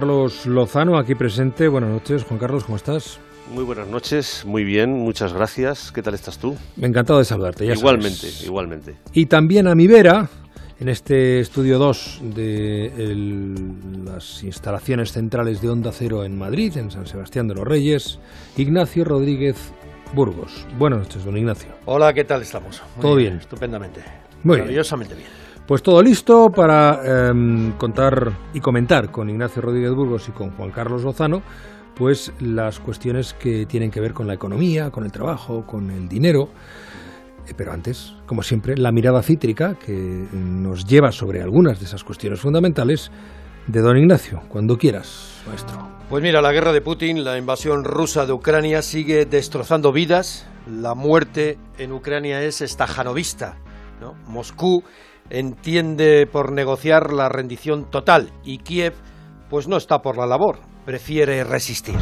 Carlos Lozano, aquí presente. Buenas noches, Juan Carlos, ¿cómo estás? Muy buenas noches, muy bien, muchas gracias. ¿Qué tal estás tú? Encantado de saludarte. Ya igualmente, igualmente. Y también a mi vera, en este estudio 2 de las instalaciones centrales de Onda Cero en Madrid, en San Sebastián de los Reyes, Ignacio Rodríguez Burgos. Buenas noches, don Ignacio. Hola, ¿qué tal estamos? Todo bien. Estupendamente. Muy Maravillosamente bien. Pues todo listo para em, contar y comentar con Ignacio Rodríguez Burgos y con Juan Carlos Lozano pues las cuestiones que tienen que ver con la economía, con el trabajo, con el dinero. Eh, pero antes, como siempre, la mirada cítrica que nos lleva sobre algunas de esas cuestiones fundamentales de don Ignacio, cuando quieras, maestro. Pues mira, la guerra de Putin, la invasión rusa de Ucrania sigue destrozando vidas. La muerte en Ucrania es estajanovista. ¿no? Moscú entiende por negociar la rendición total y Kiev pues no está por la labor, prefiere resistir.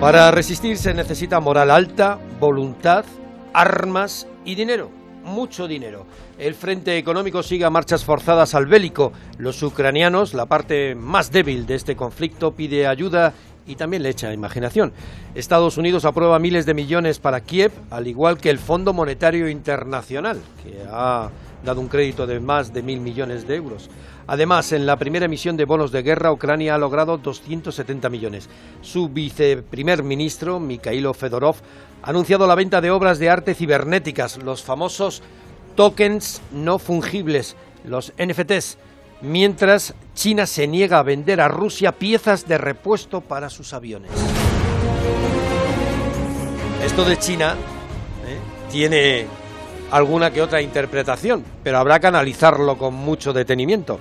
Para resistir se necesita moral alta, voluntad, armas y dinero, mucho dinero. El frente económico sigue a marchas forzadas al bélico. Los ucranianos, la parte más débil de este conflicto, pide ayuda y también le echa imaginación. Estados Unidos aprueba miles de millones para Kiev, al igual que el Fondo Monetario Internacional, que ha dado un crédito de más de mil millones de euros. Además, en la primera emisión de bonos de guerra, Ucrania ha logrado 270 millones. Su viceprimer ministro, Mikhailo Fedorov, ha anunciado la venta de obras de arte cibernéticas, los famosos tokens no fungibles, los NFTs, mientras China se niega a vender a Rusia piezas de repuesto para sus aviones. Esto de China ¿eh? tiene alguna que otra interpretación, pero habrá que analizarlo con mucho detenimiento.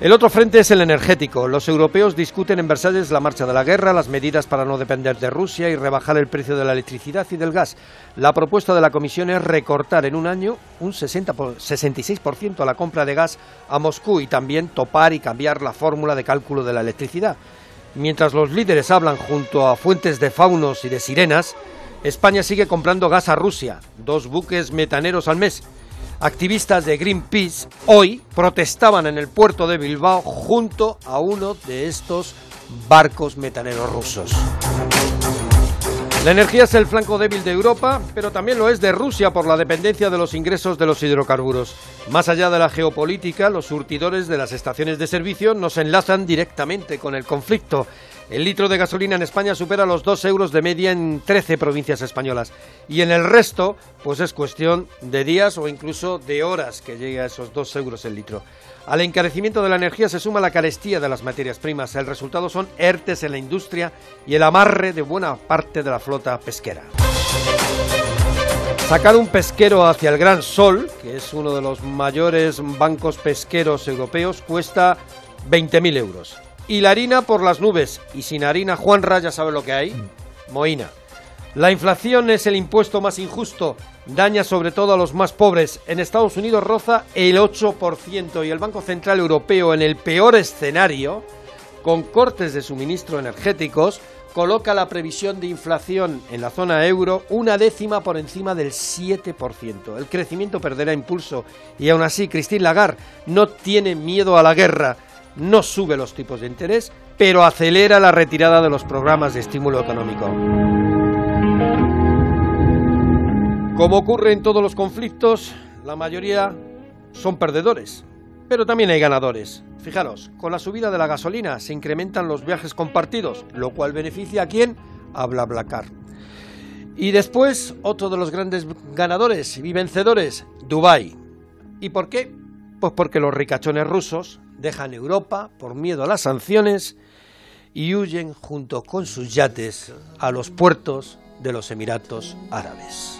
El otro frente es el energético. Los europeos discuten en Versalles la marcha de la guerra, las medidas para no depender de Rusia y rebajar el precio de la electricidad y del gas. La propuesta de la Comisión es recortar en un año un 60 66% a la compra de gas a Moscú y también topar y cambiar la fórmula de cálculo de la electricidad. Mientras los líderes hablan junto a fuentes de faunos y de sirenas, España sigue comprando gas a Rusia, dos buques metaneros al mes Activistas de Greenpeace hoy protestaban en el puerto de Bilbao junto a uno de estos barcos metaneros rusos. La energía es el flanco débil de Europa, pero también lo es de Rusia por la dependencia de los ingresos de los hidrocarburos. Más allá de la geopolítica, los surtidores de las estaciones de servicio nos enlazan directamente con el conflicto. El litro de gasolina en España supera los 2 euros de media en 13 provincias españolas. Y en el resto, pues es cuestión de días o incluso de horas que llegue a esos 2 euros el litro. Al encarecimiento de la energía se suma la carestía de las materias primas. El resultado son ERTES en la industria y el amarre de buena parte de la flota pesquera. Sacar un pesquero hacia el Gran Sol, que es uno de los mayores bancos pesqueros europeos, cuesta 20.000 euros. Y la harina por las nubes. Y sin harina, Juanra ya sabe lo que hay. Moina. La inflación es el impuesto más injusto. Daña sobre todo a los más pobres. En Estados Unidos roza el 8% y el Banco Central Europeo en el peor escenario, con cortes de suministro energéticos, coloca la previsión de inflación en la zona euro una décima por encima del 7%. El crecimiento perderá impulso y aún así Christine Lagarde no tiene miedo a la guerra no sube los tipos de interés, pero acelera la retirada de los programas de estímulo económico. Como ocurre en todos los conflictos, la mayoría son perdedores, pero también hay ganadores. Fijaros, con la subida de la gasolina se incrementan los viajes compartidos, lo cual beneficia a quién? A BlaBlaCar. Y después, otro de los grandes ganadores y vencedores, Dubai. ¿Y por qué? Pues porque los ricachones rusos dejan Europa por miedo a las sanciones y huyen junto con sus yates a los puertos de los Emiratos Árabes.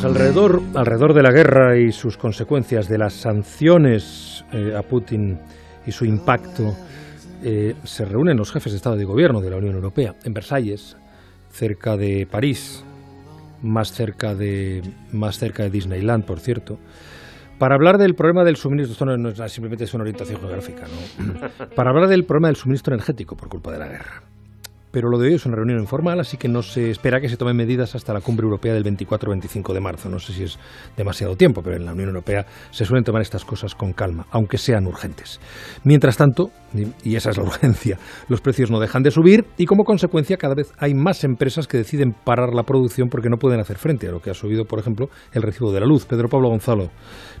Pues alrededor, de la guerra y sus consecuencias, de las sanciones eh, a Putin y su impacto, eh, se reúnen los jefes de Estado y de Gobierno de la Unión Europea en Versalles cerca de París, más cerca de, más cerca de Disneyland, por cierto, para hablar del problema del suministro, esto no es simplemente es una orientación geográfica, ¿no? para hablar del problema del suministro energético por culpa de la guerra pero lo de hoy es una reunión informal, así que no se espera que se tomen medidas hasta la cumbre europea del 24-25 de marzo. No sé si es demasiado tiempo, pero en la Unión Europea se suelen tomar estas cosas con calma, aunque sean urgentes. Mientras tanto, y esa es la urgencia, los precios no dejan de subir y como consecuencia cada vez hay más empresas que deciden parar la producción porque no pueden hacer frente a lo que ha subido, por ejemplo, el recibo de la luz. Pedro Pablo Gonzalo.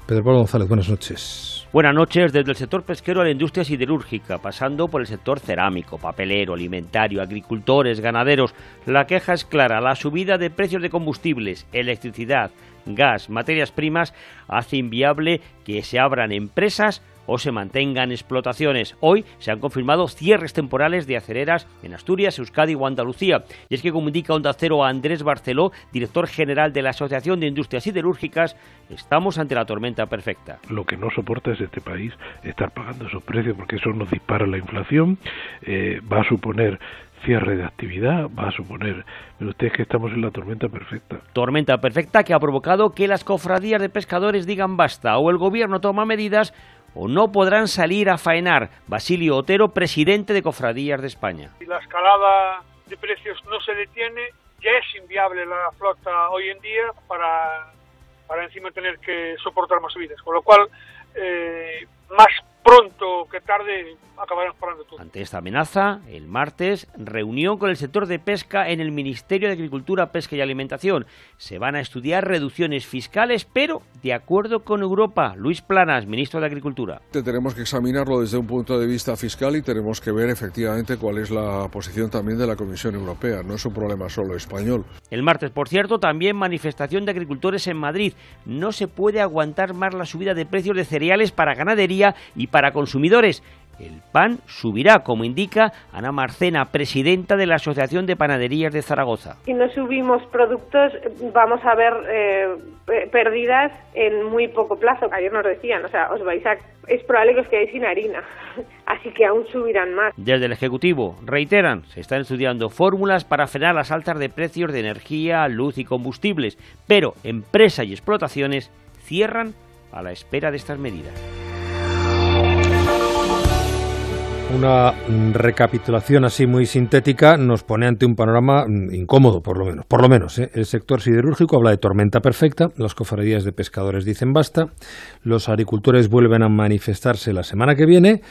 Pedro Pablo González, buenas noches. Buenas noches, desde el sector pesquero a la industria siderúrgica, pasando por el sector cerámico, papelero, alimentario, agricultores, ganaderos. La queja es clara, la subida de precios de combustibles, electricidad, gas, materias primas, hace inviable que se abran empresas o se mantengan explotaciones. Hoy se han confirmado cierres temporales de acereras en Asturias, Euskadi o Andalucía. Y es que, como indica Onda Cero Andrés Barceló, director general de la Asociación de Industrias Siderúrgicas, estamos ante la tormenta perfecta. Lo que no soporta es este país estar pagando esos precios porque eso nos dispara la inflación, eh, va a suponer cierre de actividad va a suponer. Pero ustedes que estamos en la tormenta perfecta. Tormenta perfecta que ha provocado que las cofradías de pescadores digan basta o el gobierno toma medidas o no podrán salir a faenar. Basilio Otero, presidente de Cofradías de España. Si la escalada de precios no se detiene, ya es inviable la flota hoy en día para, para encima tener que soportar más subidas. Con lo cual, eh, más pronto que tarde acabarán parando todo. Ante esta amenaza, el martes, reunión con el sector de pesca en el Ministerio de Agricultura, Pesca y Alimentación. Se van a estudiar reducciones fiscales, pero de acuerdo con Europa. Luis Planas, ministro de Agricultura. Tenemos que examinarlo desde un punto de vista fiscal y tenemos que ver efectivamente cuál es la posición también de la Comisión Europea. No es un problema solo español. El martes, por cierto, también manifestación de agricultores en Madrid. No se puede aguantar más la subida de precios de cereales para ganadería y para consumidores. El pan subirá, como indica Ana Marcena, presidenta de la Asociación de Panaderías de Zaragoza. Si no subimos productos, vamos a ver eh, pérdidas en muy poco plazo. Ayer nos decían, o sea, os vais a, es probable que os quedéis sin harina, así que aún subirán más. Desde el Ejecutivo reiteran, se están estudiando fórmulas para frenar las altas de precios de energía, luz y combustibles, pero empresas y explotaciones cierran a la espera de estas medidas. Una recapitulación así muy sintética nos pone ante un panorama incómodo, por lo menos. Por lo menos, ¿eh? el sector siderúrgico habla de tormenta perfecta, las cofradías de pescadores dicen basta, los agricultores vuelven a manifestarse la semana que viene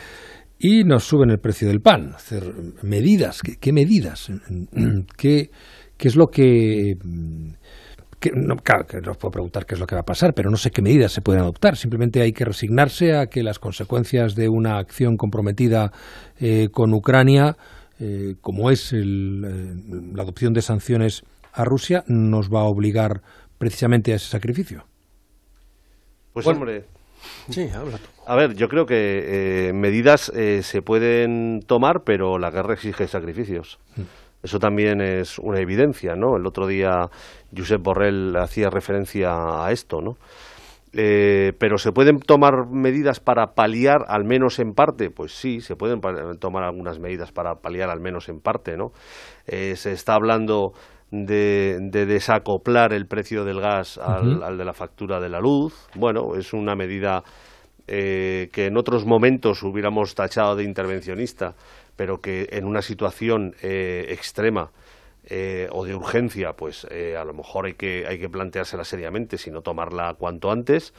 y nos suben el precio del pan. Hacer medidas, qué medidas? ¿Qué, ¿Qué es lo que que, no, claro, que nos puedo preguntar qué es lo que va a pasar, pero no sé qué medidas se pueden adoptar. Simplemente hay que resignarse a que las consecuencias de una acción comprometida eh, con Ucrania, eh, como es eh, la adopción de sanciones a Rusia, nos va a obligar precisamente a ese sacrificio. Pues hombre, A ver, yo creo que medidas se pueden tomar, pero la guerra exige sacrificios. Mm. Eso también es una evidencia, ¿no? El otro día Josep Borrell hacía referencia a esto, ¿no? Eh, pero ¿se pueden tomar medidas para paliar al menos en parte? Pues sí, se pueden tomar algunas medidas para paliar al menos en parte, ¿no? Eh, se está hablando de, desacoplar el precio del gas al, de la factura de la luz. Bueno, es una medida eh, que en otros momentos hubiéramos tachado de intervencionista, pero que en una situación eh, extrema eh, o de urgencia, pues eh, a lo mejor hay que, hay que planteársela seriamente, sino tomarla cuanto antes,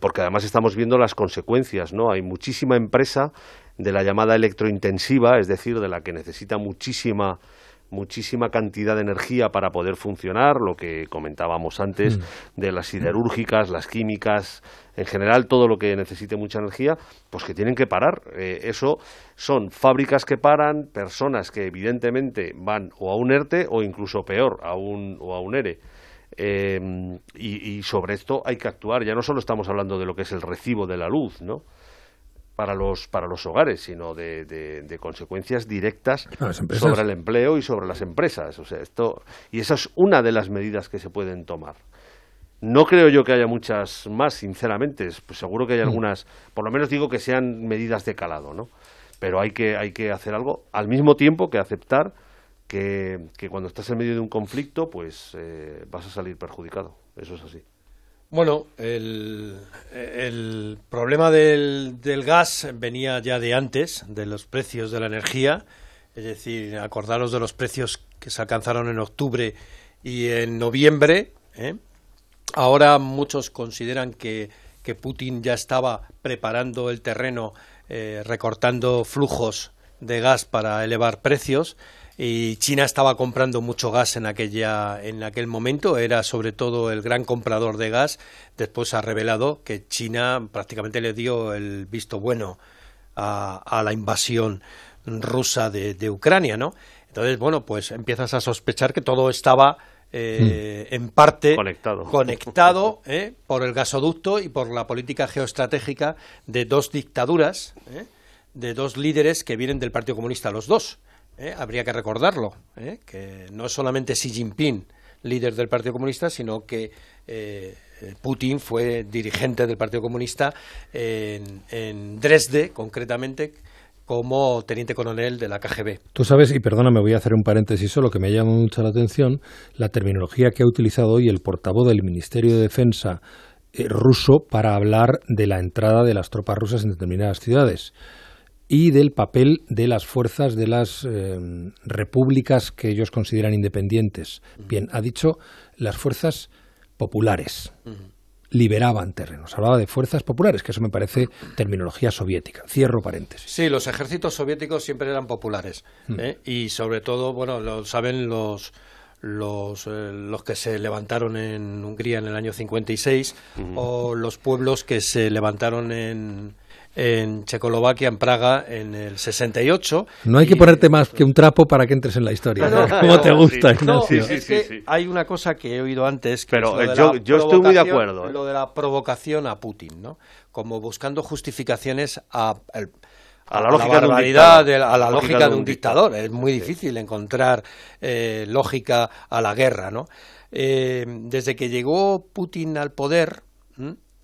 porque además estamos viendo las consecuencias, ¿no? Hay muchísima empresa de la llamada electrointensiva, es decir, de la que necesita muchísima muchísima cantidad de energía para poder funcionar, lo que comentábamos antes, mm. de las siderúrgicas, las químicas, en general todo lo que necesite mucha energía, pues que tienen que parar. Eh, eso son fábricas que paran, personas que evidentemente van o a un ERTE o incluso peor, a un, o a un ERE. Eh, y, y sobre esto hay que actuar. Ya no solo estamos hablando de lo que es el recibo de la luz, ¿no? Para los, para los hogares, sino de, de, consecuencias directas sobre el empleo y sobre las empresas. O sea, esto, y esa es una de las medidas que se pueden tomar. No creo yo que haya muchas más, sinceramente. Pues seguro que hay mm. algunas, por lo menos digo que sean medidas de calado, ¿no? Pero hay que, hay que hacer algo al mismo tiempo que aceptar que, cuando estás en medio de un conflicto, pues eh, vas a salir perjudicado. Eso es así. Bueno, el, problema del, del, gas venía ya de antes, de los precios de la energía. Es decir, acordaros de los precios que se alcanzaron en octubre y en noviembre. ¿eh? Ahora muchos consideran que, que, Putin ya estaba preparando el terreno, eh, recortando flujos de gas para elevar precios y China estaba comprando mucho gas en aquella en aquel momento era sobre todo el gran comprador de gas después ha revelado que China prácticamente le dio el visto bueno a, la invasión rusa de, Ucrania no entonces bueno pues empiezas a sospechar que todo estaba eh, hmm. en parte conectado, conectado ¿eh? por el gasoducto y por la política geoestratégica de dos dictaduras ¿eh? de dos líderes que vienen del Partido Comunista los dos ¿eh? habría que recordarlo, ¿eh? que no solamente Xi Jinping, líder del Partido Comunista, sino que eh, Putin fue dirigente del Partido Comunista en, Dresde, concretamente, como teniente coronel de la KGB. Tú sabes, y perdóname, voy a hacer un paréntesis solo que me llama mucho la atención, la terminología que ha utilizado hoy el portavoz del Ministerio de Defensa ruso para hablar de la entrada de las tropas rusas en determinadas ciudades y del papel de las fuerzas de las eh, repúblicas que ellos consideran independientes. Bien, ha dicho las fuerzas populares. Liberaban terrenos. Hablaba de fuerzas populares, que eso me parece terminología soviética. Cierro paréntesis. Sí, los ejércitos soviéticos siempre eran populares. Mm. ¿eh? Y sobre todo, bueno, lo saben los, los, eh, los que se levantaron en Hungría en el año 56 o los pueblos que se levantaron en, en Checoslovaquia, en Praga, en el 68. No hay que ponerte más que un trapo para que entres en la historia. ¿Cómo te gusta, Ignacio? es que hay una cosa que he oído antes. Que Pero yo, yo estoy muy de acuerdo. ¿eh? Lo de la provocación a Putin, ¿no? Como buscando justificaciones a. a la lógica de un dictador. a la, lógica, de un dictador. Es muy difícil encontrar eh, lógica a la guerra, ¿no? Eh, desde que llegó Putin al poder,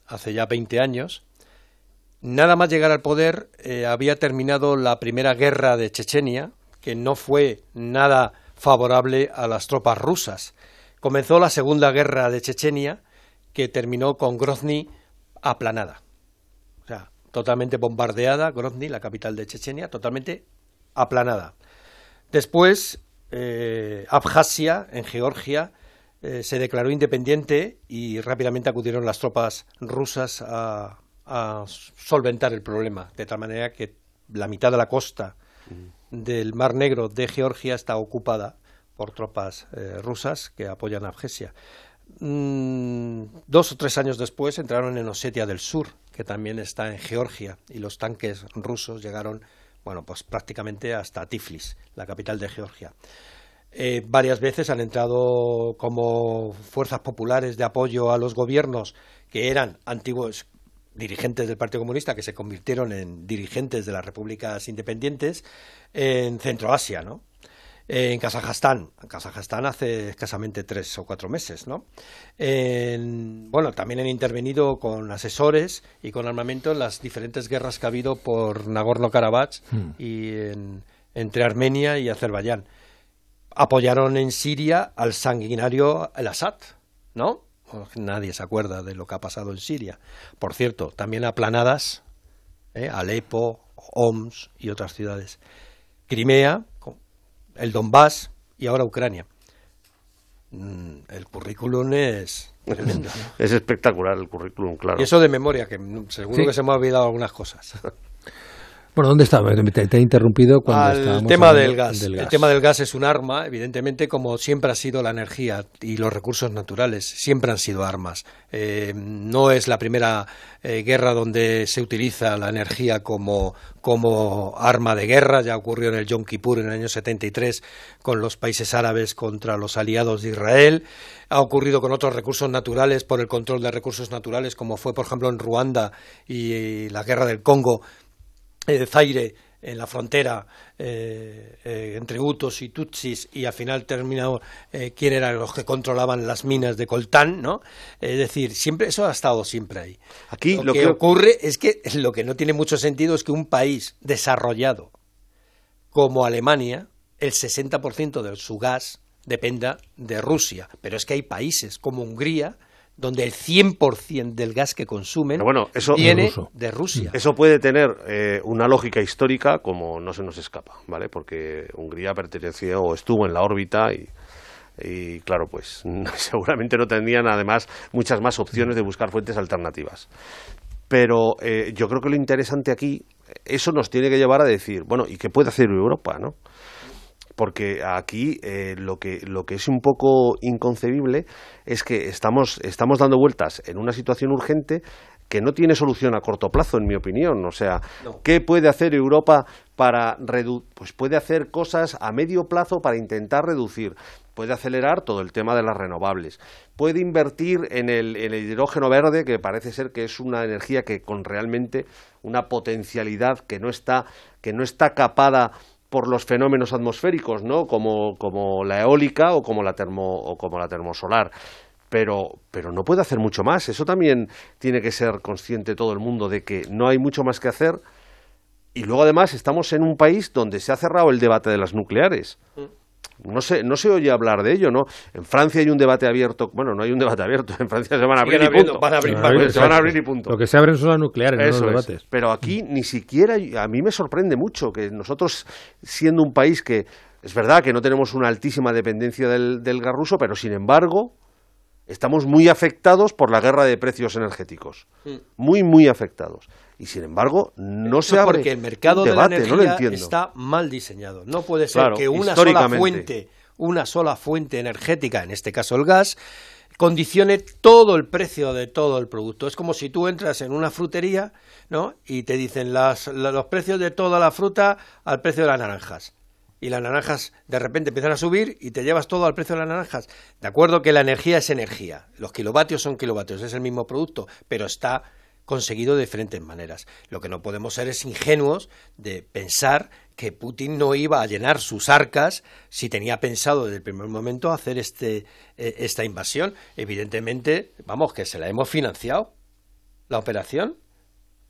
hace ya 20 años, Nada más llegar al poder, eh, había terminado la primera guerra de Chechenia, que no fue nada favorable a las tropas rusas. Comenzó la segunda guerra de Chechenia, que terminó con Grozny aplanada. O sea, totalmente bombardeada, Grozny, la capital de Chechenia, totalmente aplanada. Después, eh, Abjasia, en Georgia, eh, se declaró independiente y rápidamente acudieron las tropas rusas a, a solventar el problema, de tal manera que la mitad de la costa del Mar Negro de Georgia está ocupada por tropas eh, rusas que apoyan a Abgesia. Mm, dos o tres años después entraron en Osetia del Sur, que también está en Georgia, y los tanques rusos llegaron, bueno, pues prácticamente hasta Tiflis, la capital de Georgia. Eh, varias veces han entrado como fuerzas populares de apoyo a los gobiernos que eran antiguos dirigentes del Partido Comunista que se convirtieron en dirigentes de las repúblicas independientes en Centroasia, ¿no? En Kazajstán, en Kazajstán hace escasamente tres o cuatro meses, ¿no? bueno, también han intervenido con asesores y con armamento en las diferentes guerras que ha habido por Nagorno-Karabaj hmm. y entre Armenia y Azerbaiyán. Apoyaron en Siria al sanguinario El Assad, ¿no? Nadie se acuerda de lo que ha pasado en Siria. Por cierto, también aplanadas, ¿eh? Alepo, Homs y otras ciudades. Crimea, el Donbass y ahora Ucrania. Mm, el currículum es tremendo. Es espectacular el currículum, claro. Y eso de memoria, que seguro que se me ha olvidado algunas cosas. Bueno, ¿dónde estaba? Te, he interrumpido cuando El tema del gas. El tema del gas es un arma, evidentemente, como siempre ha sido la energía y los recursos naturales, siempre han sido armas. Eh, no es la primera eh, guerra donde se utiliza la energía como, como arma de guerra, ya ocurrió en el Yom Kippur en el año 73 con los países árabes contra los aliados de Israel, ha ocurrido con otros recursos naturales por el control de recursos naturales, como fue, por ejemplo, en Ruanda y la guerra del Congo eh, Zaire en la frontera eh, eh, entre Hutos y Tutsis y al final terminó eh, quién eran los que controlaban las minas de coltán, ¿no? Es decir, siempre eso ha estado siempre ahí. Aquí lo, que, ocurre es que lo que no tiene mucho sentido es que un país desarrollado como Alemania el 60% de su gas dependa de Rusia. Pero es que hay países como Hungría donde el 100% del gas que consumen viene de Rusia. Eso puede tener eh, una lógica histórica como no se nos escapa, ¿vale? Porque Hungría perteneció o estuvo en la órbita y, claro, pues seguramente no tendrían además muchas más opciones de buscar fuentes alternativas. Pero eh, yo creo que lo interesante aquí, eso nos tiene que llevar a decir, bueno, ¿y qué puede hacer Europa, no? Porque aquí eh, lo, que, lo que es un poco inconcebible es que estamos, estamos dando vueltas en una situación urgente que no tiene solución a corto plazo, en mi opinión. O sea, ¿qué puede hacer Europa para reducir? Pues puede hacer cosas a medio plazo para intentar reducir. Puede acelerar todo el tema de las renovables. Puede invertir en el, en el hidrógeno verde, que parece ser que es una energía que con realmente una potencialidad que no está, que no está capada por los fenómenos atmosféricos, ¿no? Como, como la eólica o como la, termo, o como la termosolar. Pero, pero no puede hacer mucho más. Eso también tiene que ser consciente todo el mundo de que no hay mucho más que hacer. Y luego, además, estamos en un país donde se ha cerrado el debate de las nucleares. No se, no se oye hablar de ello, ¿no? En Francia hay un debate abierto, bueno, no hay un debate abierto, en Francia se van a abrir y punto. Van a abrir, se van a abrir y punto. Lo que se abren son las nucleares, no los debates. Pero aquí ni siquiera, a mí me sorprende mucho que nosotros, siendo un país que, es verdad que no tenemos una altísima dependencia del, del gas ruso, pero sin embargo, estamos muy afectados por la guerra de precios energéticos. Mm. Muy, muy afectados y sin embargo no se abre porque el mercado de la energía está mal diseñado. No puede ser que una sola fuente, una sola fuente energética, en este caso el gas, condicione todo el precio de todo el producto. Es como si tú entras en una frutería, ¿no? Y te dicen las, los precios de toda la fruta al precio de las naranjas. Y las naranjas de repente empiezan a subir y te llevas todo al precio de las naranjas. De acuerdo que la energía es energía. Los kilovatios son kilovatios, es el mismo producto, pero está conseguido de diferentes maneras. Lo que no podemos ser es ingenuos de pensar que Putin no iba a llenar sus arcas si tenía pensado desde el primer momento hacer este, eh, esta invasión. Evidentemente, vamos, que se la hemos financiado, la operación,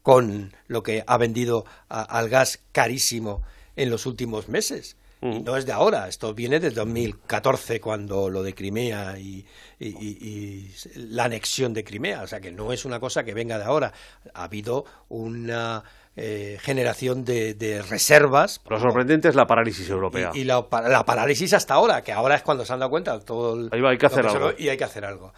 con lo que ha vendido al gas carísimo en los últimos meses. Y no es de ahora, esto viene de 2014, cuando lo de Crimea y, la anexión de Crimea, o sea que no es una cosa que venga de ahora. Ha habido una eh, generación de, reservas. Lo sorprendente es la parálisis europea. Y, la, parálisis hasta ahora, que ahora es cuando se han dado cuenta todo Ahí hay que hacer algo. y hay que hacer algo.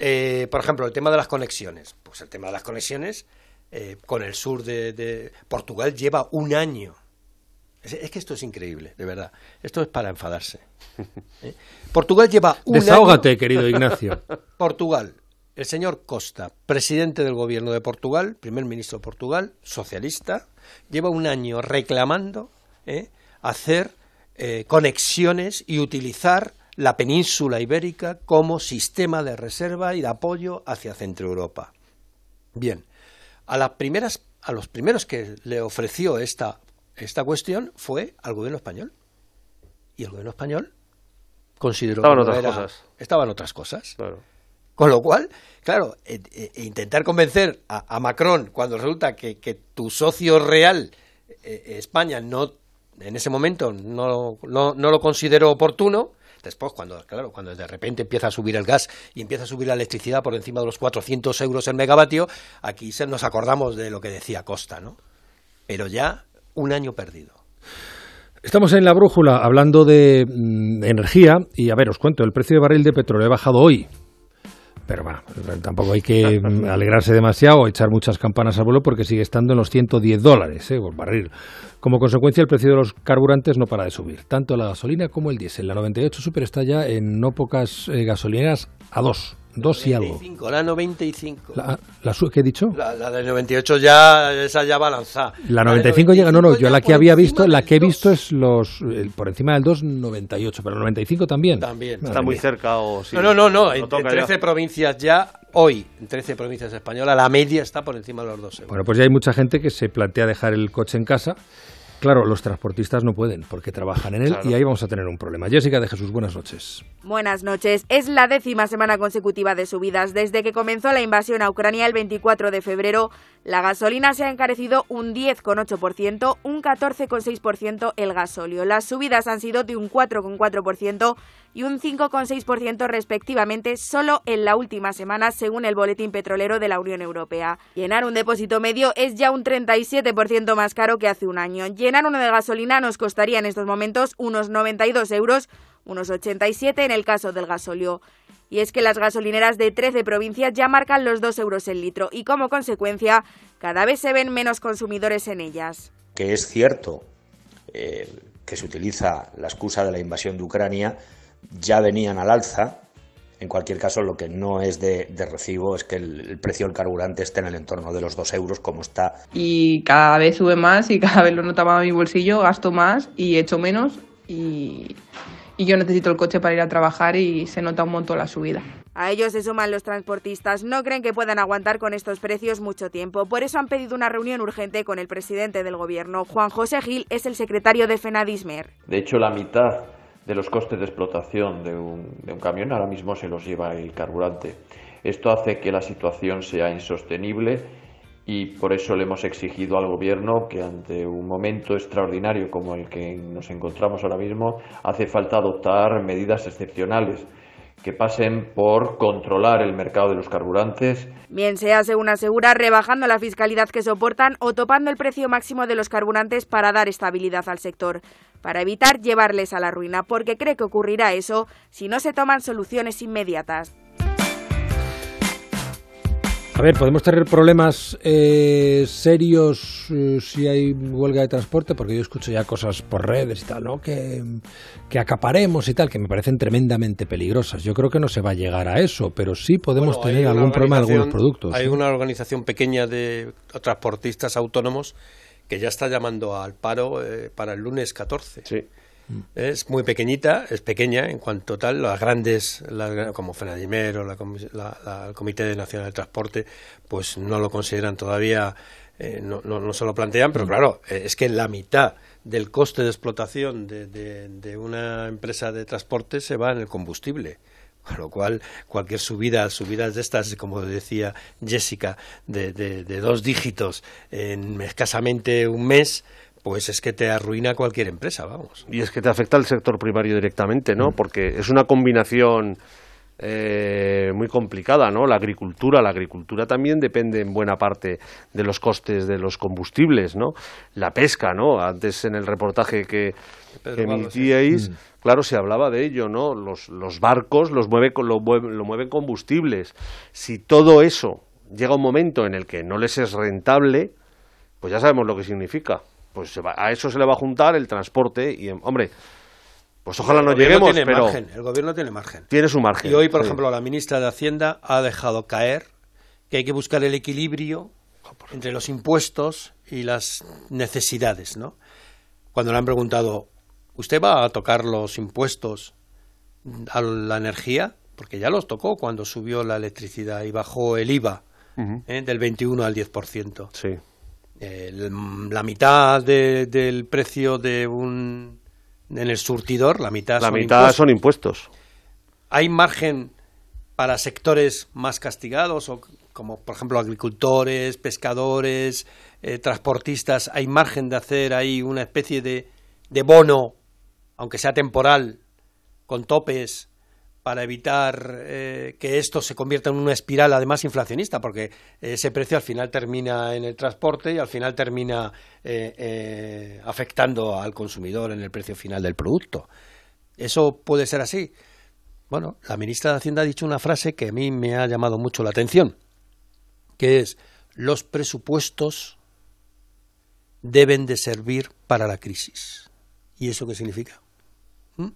Eh, por ejemplo, el tema de las conexiones. Pues el tema de las conexiones eh, con el sur de Portugal lleva un año es, que esto es increíble, de verdad. Esto es para enfadarse. ¿Eh? Portugal lleva un Desahógate, querido Ignacio. Portugal, el señor Costa, presidente del gobierno de Portugal, primer ministro de Portugal, socialista, lleva un año reclamando ¿eh? hacer eh, conexiones y utilizar la península ibérica como sistema de reserva y de apoyo hacia Centro Europa. Bien, a las primeras a los primeros que le ofreció esta esta cuestión fue al gobierno español. Y el gobierno español consideró que otras cosas. estaban otras cosas. Con lo cual, claro, e, e, e intentar convencer a, Macron cuando resulta que, tu socio real, e, España, no en ese momento no, no, no, lo consideró oportuno, después cuando, claro, cuando de repente empieza a subir el gas y empieza a subir la electricidad por encima de los 400 euros el megavatio, aquí se nos acordamos de lo que decía Costa, ¿no? Pero ya un año perdido. Estamos en la brújula hablando de mm, energía y a ver, os cuento, el precio de barril de petróleo ha bajado hoy. Pero bueno, tampoco hay que mm, alegrarse demasiado o echar muchas campanas al vuelo porque sigue estando en los 110 dólares ¿eh? por barril. Como consecuencia, el precio de los carburantes no para de subir, tanto la gasolina como el diésel. La 98 Super está ya en no pocas eh, gasolineras a dos. Dos y algo. La 95. La, la, ¿Qué he dicho? La, la de 98 ya, esa ya va lanzada. La 95, llega, no, no, yo la que había visto, la que he visto es los, por encima del 2,98, pero el 95 también. También. Está muy cerca o sí. No, no, no, no en, 13 provincias ya, hoy, en 13 provincias españolas, la media está por encima de los 2 Bueno, pues ya hay mucha gente que se plantea dejar el coche en casa Claro, los transportistas no pueden porque trabajan en él y ahí vamos a tener un problema. Jessica de Jesús, buenas noches. Buenas noches. Es la décima semana consecutiva de subidas. Desde que comenzó la invasión a Ucrania el 24 de febrero, La gasolina se ha encarecido un 10,8%, un 14,6% el gasóleo. Las subidas han sido de un 4,4% y un 5,6% respectivamente solo en la última semana, según el Boletín Petrolero de la Unión Europea. Llenar un depósito medio es ya un 37% más caro que hace un año. Llenar uno de gasolina nos costaría en estos momentos unos 92 euros, unos 87 en el caso del gasóleo. Y es que las gasolineras de 13 provincias ya marcan los 2 euros el litro y como consecuencia cada vez se ven menos consumidores en ellas. Que es cierto eh, que se utiliza la excusa de la invasión de Ucrania, ya venían al alza. En cualquier caso, lo que no es de, recibo es que el, precio del carburante esté en el entorno de los 2 euros como está. Y cada vez sube más y cada vez lo notaba en mi bolsillo, gasto más y echo menos y y yo necesito el coche para ir a trabajar y se nota un montón la subida. A ellos se suman los transportistas. No creen que puedan aguantar con estos precios mucho tiempo. Por eso han pedido una reunión urgente con el presidente del gobierno. Juan José Gil es el secretario de FENADISMER. De hecho, la mitad de los costes de explotación de un, de un camión ahora mismo se los lleva el carburante. Esto hace que la situación sea insostenible y por eso le hemos exigido al Gobierno que ante un momento extraordinario como el que nos encontramos ahora mismo hace falta adoptar medidas excepcionales que pasen por controlar el mercado de los carburantes. Bien sea, según asegura, rebajando la fiscalidad que soportan o topando el precio máximo de los carburantes para dar estabilidad al sector, para evitar llevarles a la ruina, porque cree que ocurrirá eso si no se toman soluciones inmediatas. A ver, podemos tener problemas eh, serios eh, si hay huelga de transporte, porque yo escucho ya cosas por redes y tal, ¿no? Que, acaparemos y tal, que me parecen tremendamente peligrosas. Yo creo que no se va a llegar a eso, pero sí podemos tener algún problema en algunos productos. Hay una organización pequeña de transportistas autónomos que ya está llamando al paro eh, para el lunes 14. Sí. Es muy pequeñita, es pequeña en cuanto tal. Las grandes, como FENADIMER o el Comité Nacional de Transporte, pues no lo consideran todavía, eh, no, no, se lo plantean, pero mm. claro, eh, es que la mitad del coste de explotación de, de, una empresa de transporte se va en el combustible. Con lo cual, cualquier subida, subidas de estas, como decía Jessica, de, de dos dígitos en escasamente un mes, pues es que te arruina cualquier empresa, vamos. Y es que te afecta al sector primario directamente, ¿no? Mm. Porque es una combinación eh, muy complicada, ¿no? La agricultura, la agricultura también depende en buena parte de los costes de los combustibles, ¿no? La pesca, ¿no? Antes en el reportaje que, emitíais, mm. claro, se hablaba de ello, ¿no? Los, los barcos los mueve, lo, lo mueven combustibles. Si todo eso llega un momento en el que no les es rentable, pues ya sabemos lo que significa pues a eso se le va a juntar el transporte y, hombre, pues ojalá no lleguemos, pero el gobierno tiene margen. Tiene su margen. Y hoy, por ejemplo, la ministra de Hacienda ha dejado caer que hay que buscar el equilibrio entre los impuestos y las necesidades, ¿no? Cuando le han preguntado, ¿usted va a tocar los impuestos a la energía? Porque ya los tocó cuando subió la electricidad y bajó el IVA ¿eh? del 21 al 10%. Sí la mitad del precio de un en el surtidor, la mitad, la son, mitad impuestos. son impuestos. ¿Hay margen para sectores más castigados, o como por ejemplo agricultores, pescadores, eh, transportistas? ¿Hay margen de hacer ahí una especie de, de bono, aunque sea temporal, con topes para evitar eh, que esto se convierta en una espiral además inflacionista, porque ese precio al final termina en el transporte y al final termina eh, eh, afectando al consumidor en el precio final del producto. ¿Eso puede ser así? Bueno, la ministra de Hacienda ha dicho una frase que a mí me ha llamado mucho la atención, que es los presupuestos deben de servir para la crisis. ¿Y eso qué significa? ¿Mm?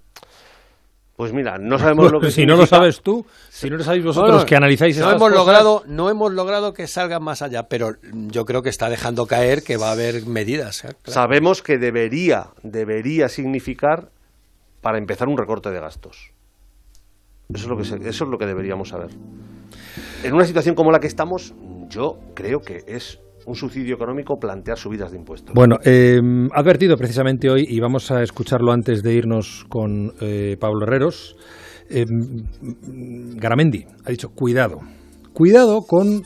Pues mira, no sabemos lo que Si no lo sabes tú, si no lo sabéis vosotros que analizáis no hemos logrado No hemos logrado que salga más allá, pero yo creo que está dejando caer que va a haber medidas. ¿eh? Sabemos que debería, debería significar, para empezar, un recorte de gastos. Eso es, lo que eso es lo que deberíamos saber. En una situación como la que estamos, yo creo que es un subsidio económico plantear subidas de impuestos. Bueno, eh, advertido precisamente hoy, y vamos a escucharlo antes de irnos con eh, Pablo Herreros, eh, Garamendi ha dicho, cuidado, cuidado con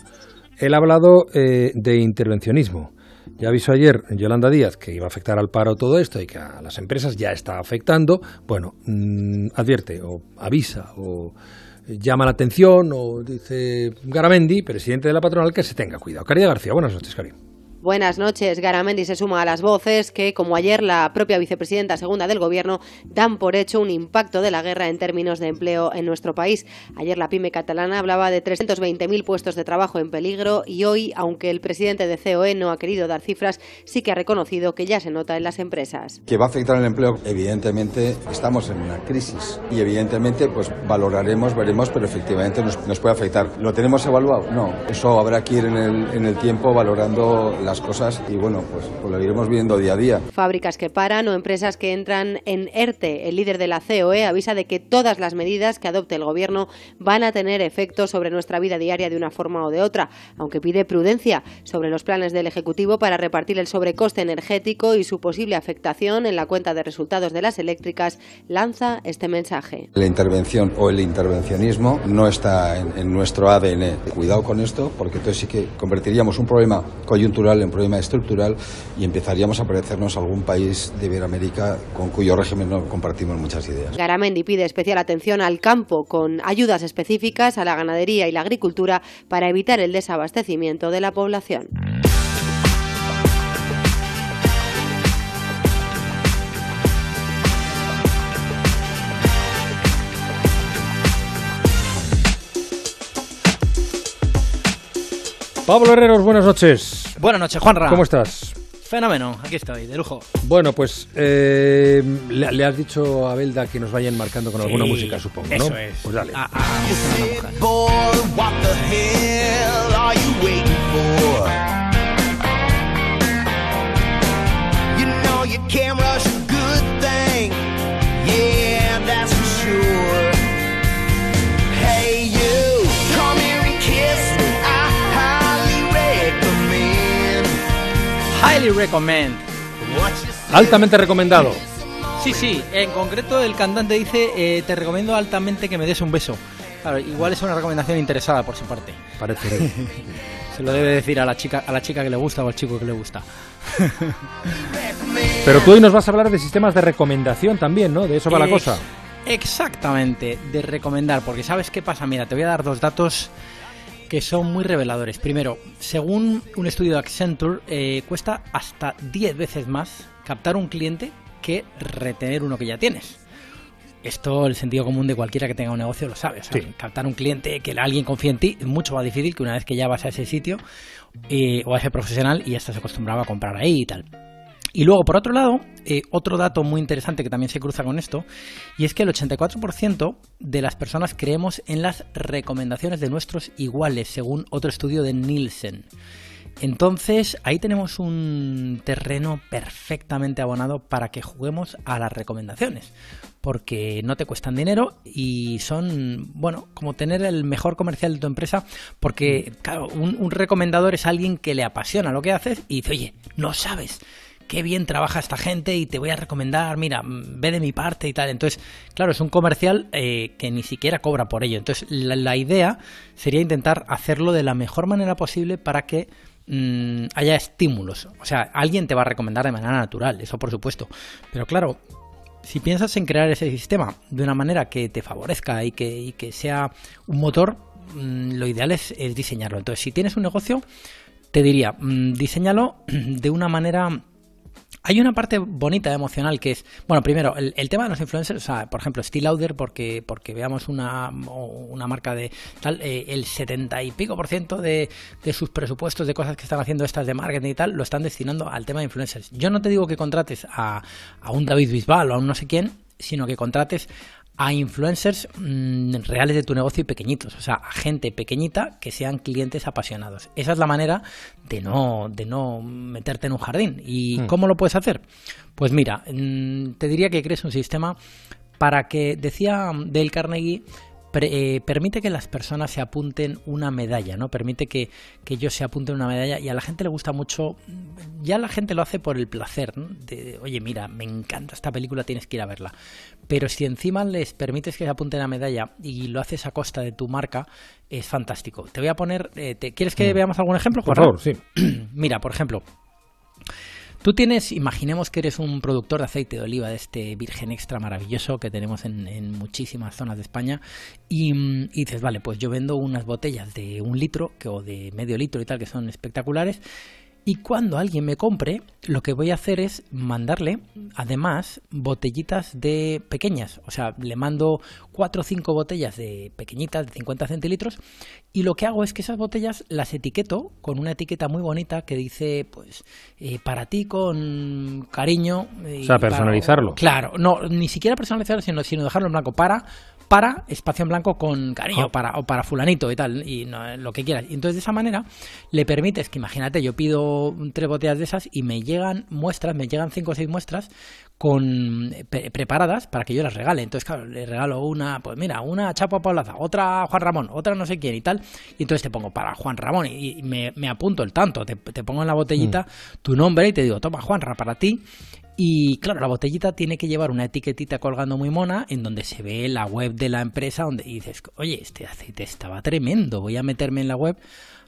ha hablado eh, de intervencionismo. Ya avisó ayer Yolanda Díaz que iba a afectar al paro todo esto y que a las empresas ya está afectando. Bueno, mm, advierte o avisa o llama la atención o dice Garamendi, presidente de la patronal, que se tenga cuidado. Caridad García, buenas noches, Cari. Buenas noches. Garamendi se suma a las voces que, como ayer la propia vicepresidenta segunda del Gobierno, dan por hecho un impacto de la guerra en términos de empleo en nuestro país. Ayer la pyme catalana hablaba de 320.000 puestos de trabajo en peligro y hoy, aunque el presidente de COE no ha querido dar cifras, sí que ha reconocido que ya se nota en las empresas. Que va a afectar el empleo, evidentemente estamos en una crisis y evidentemente pues valoraremos, veremos, pero efectivamente nos, puede afectar. ¿Lo tenemos evaluado? No. Eso habrá que ir en el, en el tiempo valorando la cosas y bueno, pues, pues, lo iremos viendo día a día. Fábricas que paran o empresas que entran en ERTE. El líder de la COE avisa de que todas las medidas que adopte el Gobierno van a tener efecto sobre nuestra vida diaria de una forma o de otra, aunque pide prudencia sobre los planes del Ejecutivo para repartir el sobrecoste energético y su posible afectación en la cuenta de resultados de las eléctricas, lanza este mensaje. La intervención o el intervencionismo no está en, en nuestro ADN. Cuidado con esto, porque entonces sí que convertiríamos un problema coyuntural un problema estructural y empezaríamos a parecernos a algún país de Iberoamérica con cuyo régimen no compartimos muchas ideas. Garamendi pide especial atención al campo con ayudas específicas a la ganadería y la agricultura para evitar el desabastecimiento de la población. Pablo Herreros, buenas noches. Buenas noches, Juanra. ¿Cómo estás? Fenómeno, aquí estoy, de lujo. Bueno, pues eh, le, has dicho a Belda que nos vayan marcando con alguna música, supongo, ¿no? Eso es. Pues dale. Ah, ah, recommend. Altamente recomendado. Sí, sí, en concreto el cantante dice, eh, te recomiendo altamente que me des un beso. Claro, igual es una recomendación interesada por su parte. Parece. Se lo debe decir a la chica, a la chica que le gusta o al chico que le gusta. Pero tú hoy nos vas a hablar de sistemas de recomendación también, ¿no? De eso va la cosa. Exactamente, de recomendar, porque ¿sabes qué pasa? Mira, te voy a dar dos datos que son muy reveladores. Primero, según un estudio de Accenture, eh, cuesta hasta 10 veces más captar un cliente que retener uno que ya tienes. Esto el sentido común de cualquiera que tenga un negocio lo sabe. Captar un cliente, que alguien confíe en ti, es mucho más difícil que una vez que ya vas a ese sitio eh, o a ese profesional y ya estás acostumbrado a comprar ahí y tal. Y luego, por otro lado, eh, otro dato muy interesante que también se cruza con esto, y es que el 84% de las personas creemos en las recomendaciones de nuestros iguales, según otro estudio de Nielsen. Entonces, ahí tenemos un terreno perfectamente abonado para que juguemos a las recomendaciones, porque no te cuestan dinero y son, bueno, como tener el mejor comercial de tu empresa, porque, claro, un, un recomendador es alguien que le apasiona lo que haces y dice, oye, no sabes qué bien trabaja esta gente y te voy a recomendar, mira, ve de mi parte y tal. Entonces, claro, es un comercial eh, que ni siquiera cobra por ello. Entonces, la, idea sería intentar hacerlo de la mejor manera posible para que mm, haya estímulos. O sea, alguien te va a recomendar de manera natural, eso por supuesto. Pero claro, si piensas en crear ese sistema de una manera que te favorezca y que, sea un motor, mm, lo ideal es, diseñarlo. Entonces, si tienes un negocio, te diría, mm, diseñalo de una manera hay una parte bonita, emocional, que es, bueno, primero, el, tema de los influencers, o sea, por ejemplo, Steel Lauder, porque, porque veamos una, una marca de tal, eh, el 70 y pico por ciento de, de sus presupuestos de cosas que están haciendo estas de marketing y tal, lo están destinando al tema de influencers. Yo no te digo que contrates a, a un David Bisbal o a un no sé quién, sino que contrates a influencers mm, reales de tu negocio y pequeñitos, o sea, a gente pequeñita que sean clientes apasionados. Esa es la manera de no, de no meterte en un jardín. ¿Y hmm. cómo lo puedes hacer? Pues mira, mm, te diría que crees un sistema para que, decía Dale Carnegie, eh, permite que las personas se apunten una medalla, ¿no? Permite que, que ellos se apunten una medalla y a la gente le gusta mucho, ya la gente lo hace por el placer, ¿no? de, oye, mira, me encanta esta película, tienes que ir a verla. Pero si encima les permites que se apunten la medalla y lo haces a costa de tu marca, es fantástico. Te voy a poner, eh, te, ¿quieres que mm. veamos algún ejemplo? Por favor, sí. mira, por ejemplo, Tú tienes, imaginemos que eres un productor de aceite de oliva de este virgen extra maravilloso que tenemos en, muchísimas zonas de España y, y, dices, vale, pues yo vendo unas botellas de un litro que, o de medio litro y tal que son espectaculares y cuando alguien me compre, lo que voy a hacer es mandarle, además, botellitas de pequeñas. O sea, le mando cuatro o cinco botellas de pequeñitas, de 50 centilitros, y lo que hago es que esas botellas las etiqueto con una etiqueta muy bonita que dice, pues, eh, para ti con cariño. o sea, personalizarlo. claro, no, ni siquiera personalizarlo, sino, sino dejarlo en blanco para para espacio en blanco con cariño, para, o para fulanito y tal, y lo que quieras. Y entonces de esa manera le permites que, imagínate, yo pido tres botellas de esas y me llegan muestras, me llegan cinco o seis muestras con preparadas para que yo las regale. Entonces, claro, le regalo una, pues mira, una Chapo Paulaza, otra Juan Ramón, otra no sé quién y tal. Y entonces te pongo para Juan Ramón y, me, apunto el tanto, te, pongo en la botellita mm. tu nombre y te digo, toma Juanra para ti y claro, la botellita tiene que llevar una etiquetita colgando muy mona en donde se ve la web de la empresa donde dices, oye, este aceite estaba tremendo, voy a meterme en la web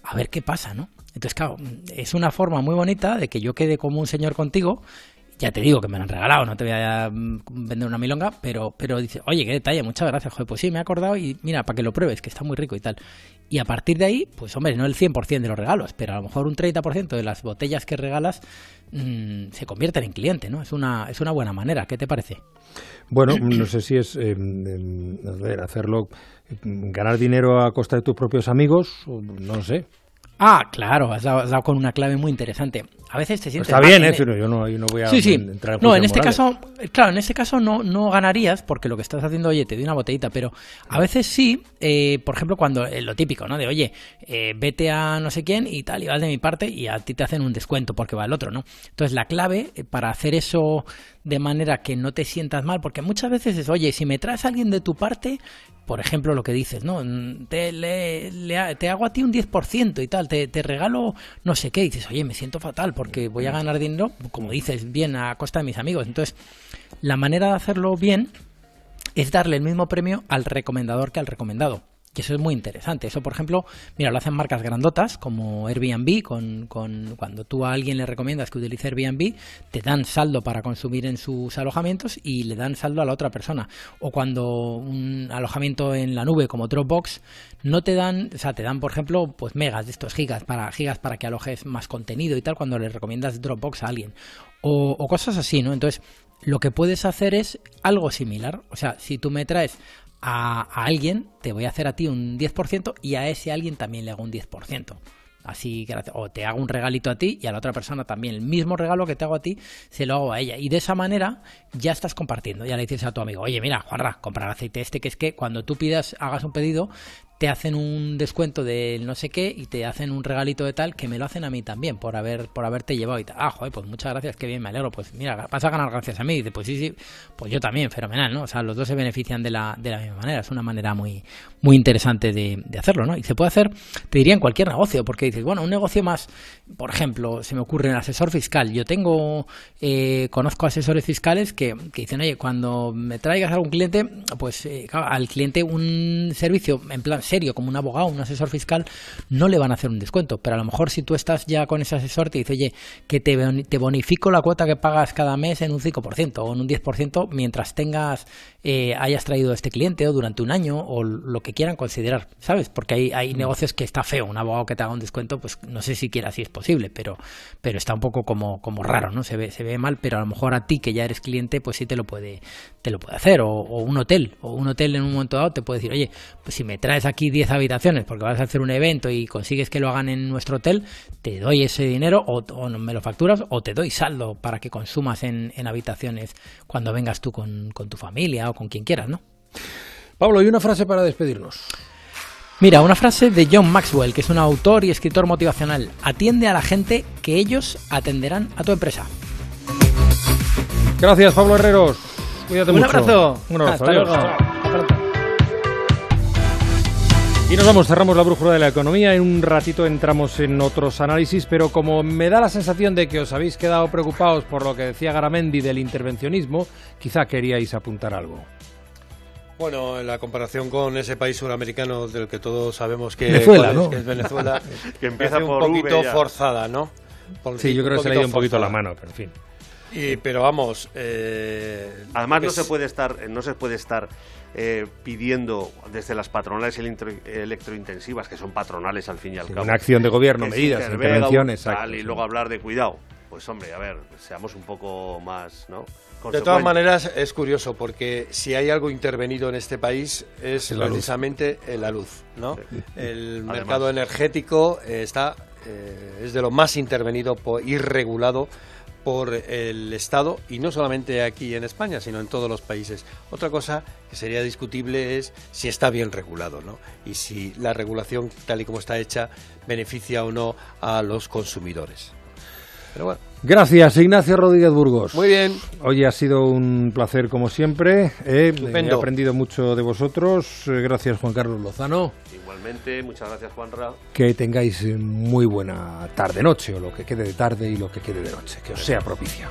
a ver qué pasa, ¿no? Entonces, claro, es una forma muy bonita de que yo quede como un señor contigo. Ya te digo que me lo han regalado, no te voy a mm, vender una milonga, pero, pero dice, oye, qué detalle, muchas gracias, joder, pues sí, me he acordado y mira, para que lo pruebes, que está muy rico y tal. Y a partir de ahí, pues hombre, no el 100% de los regalos, pero a lo mejor un 30% de las botellas que regalas Mm, se convierten en cliente, ¿no? Es una, es una buena manera. ¿Qué te parece? Bueno, no sé si es eh, hacerlo, ganar dinero a costa de tus propios amigos, no sé. Ah, claro, has dado, con una clave muy interesante. A veces te sientes. Está bien, ¿eh? Pero yo no, no voy a sí, sí. entrar en No, en este caso, claro, en este caso no, no ganarías porque lo que estás haciendo, oye, te doy una botellita, pero a veces sí, eh, por ejemplo, cuando eh, lo típico, ¿no? De, oye, eh, vete a no sé quién y tal, y vas de mi parte y a ti te hacen un descuento porque va el otro, ¿no? Entonces, la clave para hacer eso de manera que no te sientas mal, porque muchas veces es, oye, si me traes a alguien de tu parte, por ejemplo, lo que dices, ¿no? Te, te hago a ti un 10% y tal, te, te, regalo no sé qué, y dices, oye, me siento fatal porque voy a ganar dinero, como dices, bien a costa de mis amigos. Entonces, la manera de hacerlo bien es darle el mismo premio al recomendador que al recomendado. Y eso es muy interesante. Eso, por ejemplo, mira, lo hacen marcas grandotas como Airbnb, con, con, cuando tú a alguien le recomiendas que utilice Airbnb, te dan saldo para consumir en sus alojamientos y le dan saldo a la otra persona. O cuando un alojamiento en la nube como Dropbox, no te dan, o sea, te dan, por ejemplo, pues megas de estos gigas para, gigas para que alojes más contenido y tal cuando le recomiendas Dropbox a alguien. O, o cosas así, ¿no? Entonces, lo que puedes hacer es algo similar. O sea, si tú me traes a, alguien, te voy a hacer a ti un 10% y a ese alguien también le hago un 10%. Así que, o te hago un regalito a ti y a la otra persona también. El mismo regalo que te hago a ti, se lo hago a ella. Y de esa manera ya estás compartiendo. Ya le dices a tu amigo, oye, mira, Juanra, comprar aceite este, que es que cuando tú pidas, hagas un pedido, te hacen un descuento de no sé qué y te hacen un regalito de tal que me lo hacen a mí también por haber por haberte llevado y tal. Ah, joder, pues muchas gracias, qué bien, me alegro. Pues mira, vas a ganar gracias a mí. Y dice, pues sí, sí, pues yo también, fenomenal, ¿no? O sea, los dos se benefician de la, de la misma manera. Es una manera muy, muy interesante de, de hacerlo, ¿no? Y se puede hacer, te diría, en cualquier negocio, porque dices, bueno, un negocio más, por ejemplo, se me ocurre un asesor fiscal. Yo tengo, eh, conozco asesores fiscales que, que, dicen, oye, cuando me traigas a algún cliente, pues eh, al cliente un servicio en plan serio, como un abogado, un asesor fiscal, no le van a hacer un descuento. Pero a lo mejor si tú estás ya con ese asesor, te dice, oye, que te, te bonifico la cuota que pagas cada mes en un 5% o en un 10% mientras tengas, eh, hayas traído a este cliente o durante un año o lo que quieran considerar, ¿sabes? Porque hay, hay negocios que está feo, un abogado que te haga un descuento, pues no sé si es posible, pero, pero está un poco como, como raro, ¿no? Se ve, se ve mal, pero a lo mejor a ti que ya eres cliente, pues sí te lo puede, te lo puede hacer. O, o un hotel, o un hotel en un momento dado te puede decir, oye, pues si me traes aquí 10 habitaciones porque vas a hacer un evento y consigues que lo hagan en nuestro hotel, te doy ese dinero o, me lo facturas o te doy saldo para que consumas en, habitaciones cuando vengas tú con, con tu familia o con quien quieras, ¿no? Pablo, y una frase para despedirnos. Mira, una frase de John Maxwell, que es un autor y escritor motivacional. Atiende a la gente que ellos atenderán a tu empresa. Gracias, Pablo Herreros. Cuídate un mucho. Abrazo. Un abrazo. Hasta luego. Y nos vamos, cerramos la brújula de la economía. En un ratito entramos en otros análisis, pero como me da la sensación de que os habéis quedado preocupados por lo que decía Garamendi del intervencionismo, quizá queríais apuntar algo. Bueno, en la comparación con ese país suramericano del que todos sabemos que, Venezuela, es, ¿no? que es Venezuela, que empieza un por poquito V ya. forzada, ¿no? Por- Sí, yo creo que se le ha ido un poquito la mano, pero en fin. Y, pero vamos, eh, Además no es- se puede estar, no se puede estar eh, pidiendo desde las patronales electro- electrointensivas, que son patronales al fin y al cabo. una acción de gobierno, medidas, intervenciones, un tal, y luego hablar de cuidado. Pues hombre, a ver, seamos un poco más, ¿no? De todas maneras, es curioso porque si hay algo intervenido en este país es la precisamente en la luz, ¿no? El Además. mercado energético eh, está eh, es de lo más intervenido y regulado por el Estado y no solamente aquí en España, sino en todos los países. Otra cosa que sería discutible es si está bien regulado, ¿no? Y si la regulación tal y como está hecha beneficia o no a los consumidores. Pero bueno. Gracias, Ignacio Rodríguez Burgos. Muy bien. Hoy ha sido un placer como siempre. eh, He aprendido mucho de vosotros. Eh, Gracias, Juan Carlos Lozano. Igualmente, muchas gracias, Juanra. Que tengáis eh, muy buena tarde-noche, o lo que quede de tarde y lo que quede de noche. Que os sea propicio.